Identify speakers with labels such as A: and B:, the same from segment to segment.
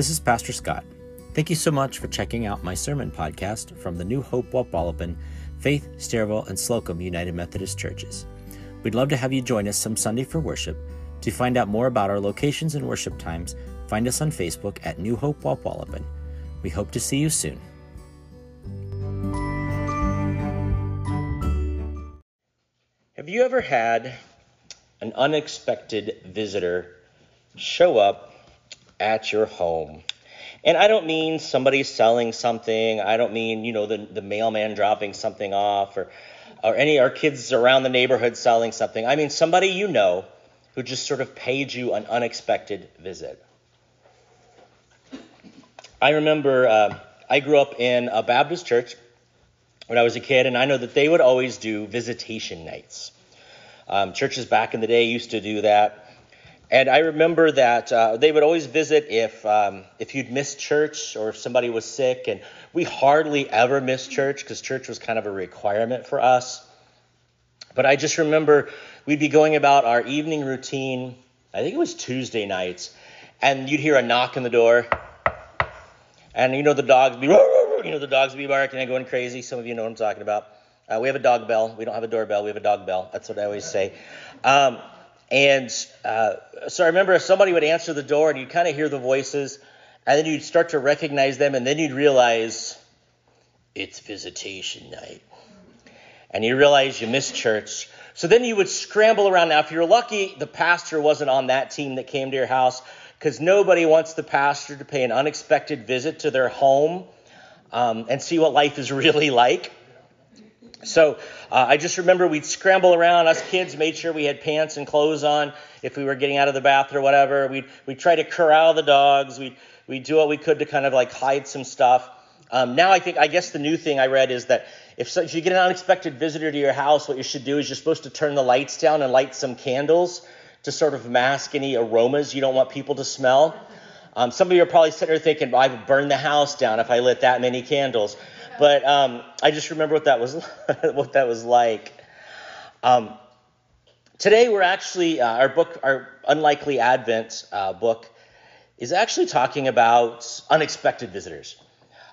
A: This is Pastor Scott. Thank you so much for checking out my sermon podcast from the New Hope Wapwallopen, Faith, Stairwell, and Slocum United Methodist Churches. We'd love to have you join us some Sunday for worship. To find out more about our locations and worship times, find us on Facebook at New Hope Wapwallopen. We hope to see you soon.
B: Have you ever had an unexpected visitor show up at your home? And I don't mean somebody selling something. I don't mean, you know, the, the mailman dropping something off or, or any our kids around the neighborhood selling something. I mean somebody you know who just sort of paid you an unexpected visit. I remember uh, I grew up in a Baptist church when I was a kid, and I know that they would always do visitation nights. Um, churches back in the day used to do that. And I remember that uh, they would always visit if um, if you'd missed church or if somebody was sick, and we hardly ever missed church because church was kind of a requirement for us. But I just remember we'd be going about our evening routine. I think it was Tuesday nights, and you'd hear a knock on the door, and you know the dogs be you know the dogs be barking and going crazy. Some of you know what I'm talking about. Uh, we have a dog bell. We don't have a doorbell. We have a dog bell. That's what I always say. Um, and uh, so I remember if somebody would answer the door, and you'd kind of hear the voices, and then you'd start to recognize them, and then you'd realize it's visitation night. And you realize you missed church. So then you would scramble around. Now, if you're lucky, the pastor wasn't on that team that came to your house, because nobody wants the pastor to pay an unexpected visit to their home um, and see what life is really like. So uh, I just remember we'd scramble around. Us kids made sure we had pants and clothes on if we were getting out of the bath or whatever. We'd, we'd try to corral the dogs. We'd, we'd do what we could to kind of like hide some stuff. Um, now I think, I guess the new thing I read is that if, so, if you get an unexpected visitor to your house, what you should do is you're supposed to turn the lights down and light some candles to sort of mask any aromas you don't want people to smell. Um, some of you are probably sitting there thinking, I would burn the house down if I lit that many candles. But um, I just remember what that was what that was like. Um, today we're actually uh, our book, our Unlikely Advent uh, book, is actually talking about unexpected visitors.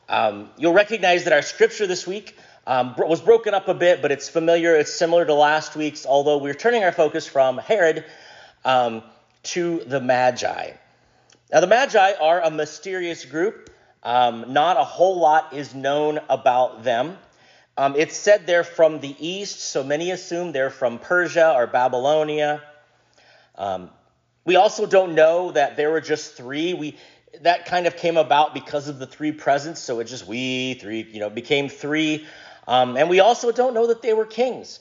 B: Um, you'll recognize that our scripture this week um, was broken up a bit, but it's familiar. It's similar to last week's, although we're turning our focus from Herod um, to the Magi. Now, the Magi are a mysterious group. Um, not a whole lot is known about them. Um, it's said they're from the east, so many assume they're from Persia or Babylonia. Um, we also don't know that there were just three. We that kind of came about because of the three presents, so it just we three, you know, became three. Um, and we also don't know that they were kings.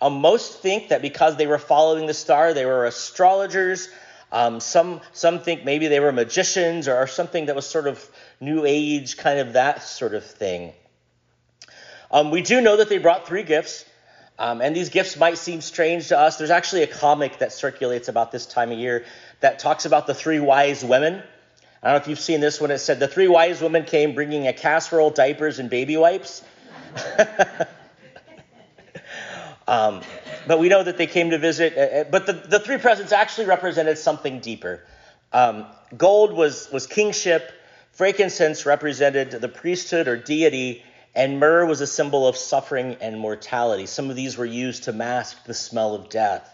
B: Um, most think that because they were following the star, they were astrologers. Um, some some think maybe they were magicians or, something that was sort of New Age, kind of that sort of thing. Um, we do know that they brought three gifts, um, and these gifts might seem strange to us. There's actually a comic that circulates about this time of year that talks about the three wise women. I don't know if you've seen this one. It said the three wise women came bringing a casserole, diapers, and baby wipes. um, but we know that they came to visit. Uh, uh, but the, the three presents actually represented something deeper. Um, gold was, was kingship, frankincense represented the priesthood or deity, and myrrh was a symbol of suffering and mortality. Some of these were used to mask the smell of death.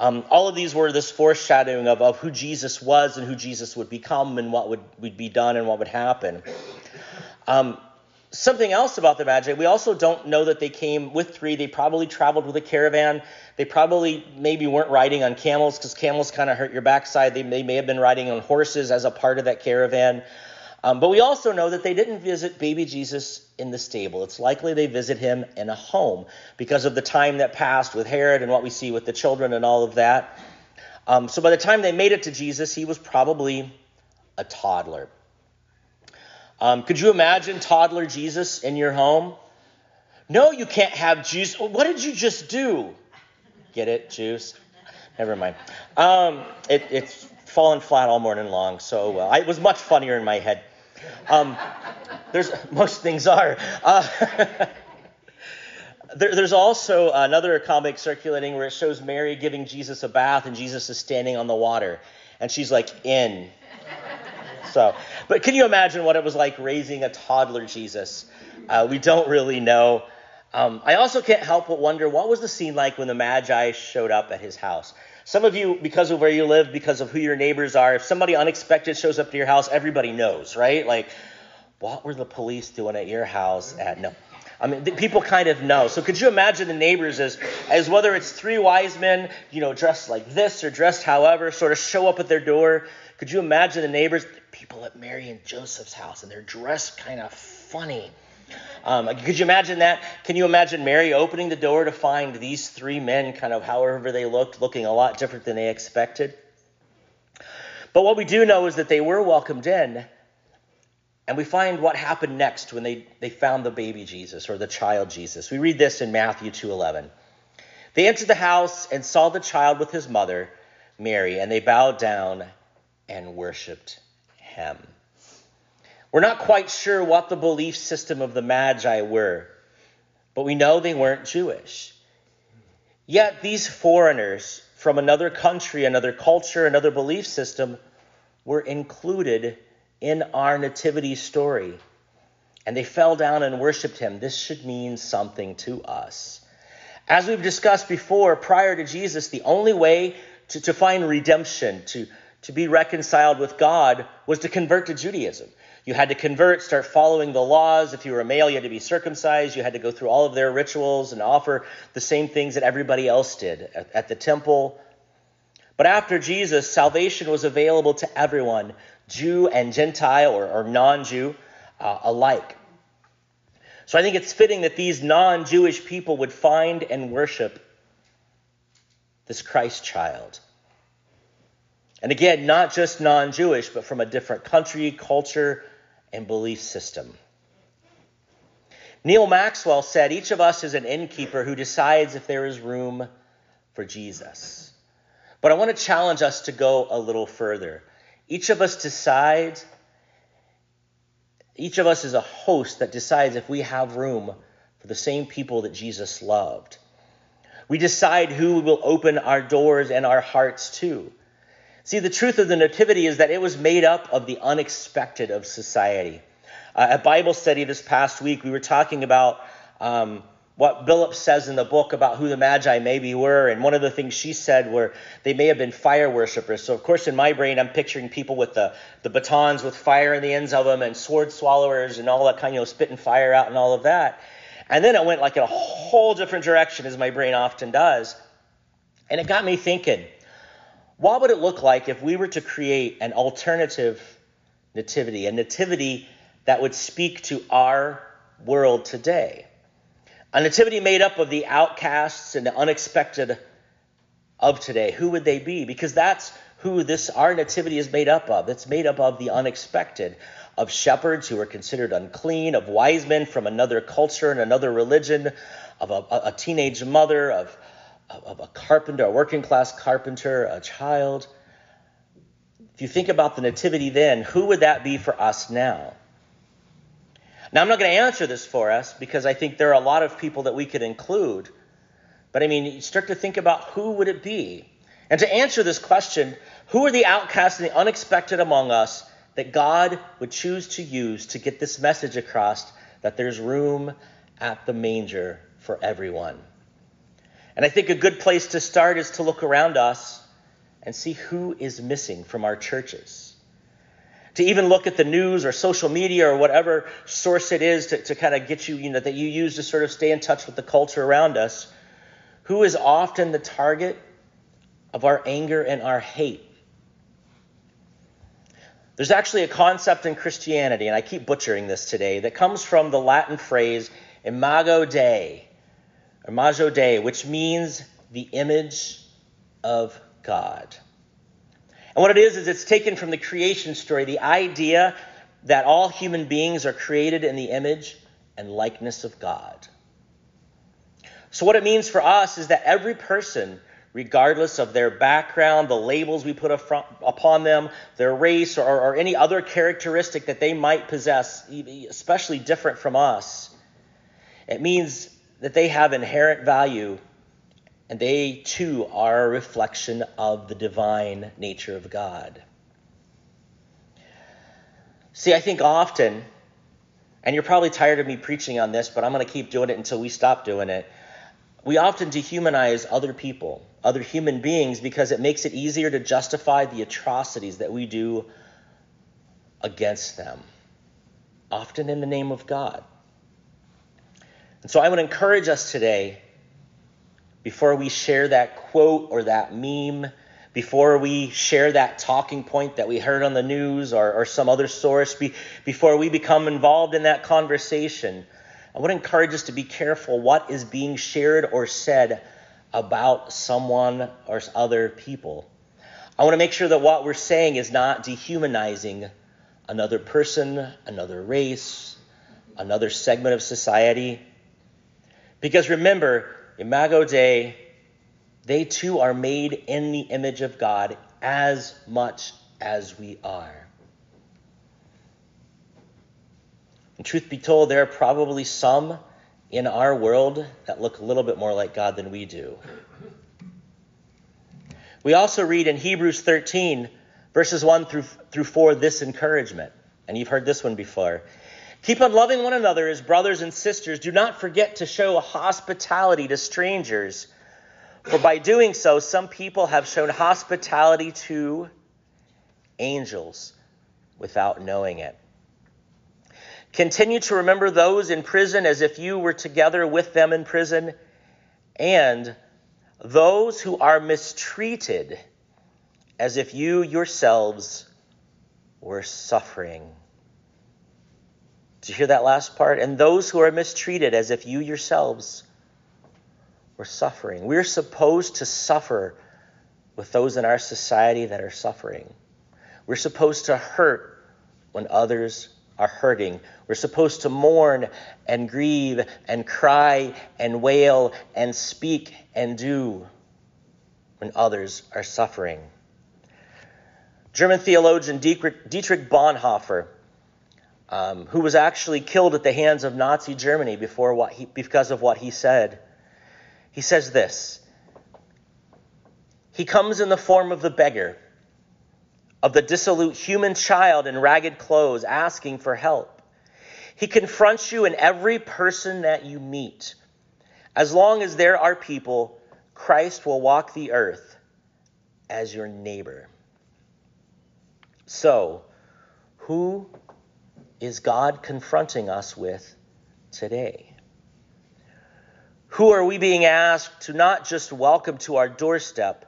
B: Um, all of these were this foreshadowing of, of who Jesus was and who Jesus would become and what would, would be done and what would happen. Um, something else about the Magi, we also don't know that they came with three. They probably traveled with a caravan. They probably maybe weren't riding on camels because camels kind of hurt your backside. They may, may have been riding on horses as a part of that caravan. Um, but we also know that they didn't visit baby Jesus in the stable. It's likely they visit him in a home because of the time that passed with Herod and what we see with the children and all of that. Um, so by the time they made it to Jesus, he was probably a toddler. Um, could you imagine toddler Jesus in your home? No, you can't have juice. What did you just do? Get it, juice? Never mind. Um, it, it's fallen flat all morning long, so uh, it was much funnier in my head. Um, there's most things are. Uh, there, there's also another comic circulating where it shows Mary giving Jesus a bath, and Jesus is standing on the water, and she's like, "In." So, but can you imagine what it was like raising a toddler Jesus? Uh, we don't really know. Um, I also can't help but wonder what was the scene like when the Magi showed up at his house. Some of you, because of where you live, because of who your neighbors are, if somebody unexpected shows up to your house, everybody knows, right? Like, what were the police doing at your house at no? I mean, people kind of know. So could you imagine the neighbors as, as whether it's three wise men, you know, dressed like this or dressed however, sort of show up at their door? Could you imagine the neighbors, people at Mary and Joseph's house, and they're dressed kind of funny? Um, could you imagine that? Can you imagine Mary opening the door to find these three men, kind of however they looked, looking a lot different than they expected? But what we do know is that they were welcomed in. And we find what happened next when they, they found the baby Jesus or the child Jesus. We read this in Matthew 2:11. They entered the house and saw the child with his mother, Mary, and they bowed down and worshiped him. We're not quite sure what the belief system of the Magi were, but we know they weren't Jewish. Yet these foreigners from another country, another culture, another belief system were included in our nativity story. And they fell down and worshiped him. This should mean something to us. As we've discussed before, prior to Jesus, the only way to, to find redemption, to, to be reconciled with God, was to convert to Judaism. You had to convert, start following the laws. If you were a male, you had to be circumcised. You had to go through all of their rituals and offer the same things that everybody else did at, at the temple. But after Jesus, salvation was available to everyone, Jew and Gentile or, or non Jew uh, alike. So I think it's fitting that these non Jewish people would find and worship this Christ child. And again, not just non Jewish, but from a different country, culture, and belief system. Neal Maxwell said each of us is an innkeeper who decides if there is room for Jesus. But I want to challenge us to go a little further. Each of us decides, each of us is a host that decides if we have room for the same people that Jesus loved. We decide who we will open our doors and our hearts to. See, the truth of the Nativity is that it was made up of the unexpected of society. Uh, at Bible study this past week, we were talking about um, what Billups says in the book about who the Magi maybe were, and one of the things she said were they may have been fire worshippers. So, of course, in my brain, I'm picturing people with the, the batons with fire in the ends of them, and sword swallowers, and all that kind, of, you know, spitting fire out and all of that. And then it went like in a whole different direction, as my brain often does. And it got me thinking what would it look like if we were to create an alternative nativity, a nativity that would speak to our world today? A nativity made up of the outcasts and the unexpected of today. Who would they be? Because that's who this our nativity is made up of. It's made up of the unexpected, of shepherds who are considered unclean, of wise men from another culture and another religion, of a, a teenage mother, of of a carpenter, a working class carpenter, a child. If you think about the nativity then, who would that be for us now? Now, I'm not going to answer this for us because I think there are a lot of people that we could include. But I mean, you start to think about who would it be? And to answer this question, who are the outcasts and the unexpected among us that God would choose to use to get this message across that there's room at the manger for everyone? And I think a good place to start is to look around us and see who is missing from our churches. To even look at the news or social media or whatever source it is to, to kind of get you, you know, that you use to sort of stay in touch with the culture around us, who is often the target of our anger and our hate. There's actually a concept in Christianity, and I keep butchering this today, that comes from the Latin phrase imago Dei, Imago Dei, which means the image of God. And what it is, is it's taken from the creation story, the idea that all human beings are created in the image and likeness of God. So, what it means for us is that every person, regardless of their background, the labels we put upon them, their race, or, or any other characteristic that they might possess, especially different from us, it means that they have inherent value and they too are a reflection of the divine nature of God. See, I think often, and you're probably tired of me preaching on this, but I'm going to keep doing it until we stop doing it. We often dehumanize other people, other human beings, because it makes it easier to justify the atrocities that we do against them, often in the name of God. And so I would encourage us today, before we share that quote or that meme, before we share that talking point that we heard on the news or, or some other source, be, before we become involved in that conversation, I would encourage us to be careful what is being shared or said about someone or other people. I want to make sure that what we're saying is not dehumanizing another person, another race, another segment of society. Because remember, Imago Dei, they too are made in the image of God as much as we are. And truth be told, there are probably some in our world that look a little bit more like God than we do. We also read in Hebrews 13, verses 1 through, through 4, this encouragement. And you've heard this one before. Keep on loving one another as brothers and sisters. Do not forget to show hospitality to strangers. For by doing so, some people have shown hospitality to angels without knowing it. Continue to remember those in prison as if you were together with them in prison, and those who are mistreated as if you yourselves were suffering. Did you hear that last part? And those who are mistreated as if you yourselves were suffering. We're supposed to suffer with those in our society that are suffering. We're supposed to hurt when others are hurting. We're supposed to mourn and grieve and cry and wail and speak and do when others are suffering. German theologian Dietrich Bonhoeffer, um, who was actually killed at the hands of Nazi Germany before what he, because of what he said, he says this He comes in the form of the beggar of the dissolute human child in ragged clothes asking for help. He confronts you in every person that you meet. As long as there are people, Christ will walk the earth as your neighbor. So, who is God confronting us with today? Who are we being asked to not just welcome to our doorstep,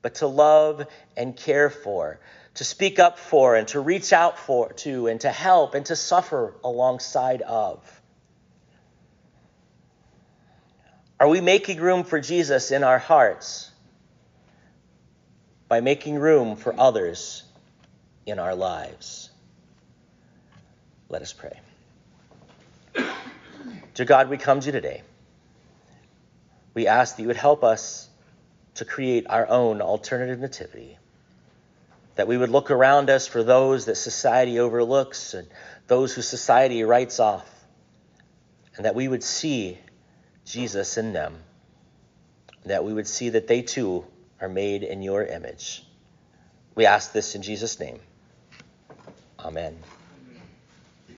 B: but to love and care for, to speak up for and to reach out for to and to help and to suffer alongside of. Are we making room for Jesus in our hearts by making room for others in our lives? Let us pray. Dear God, we come to you today. We ask that you would help us to create our own alternative nativity that we would look around us for those that society overlooks and those who society writes off, and that we would see Jesus in them, that we would see that they too are made in your image. We ask this in Jesus' name. Amen.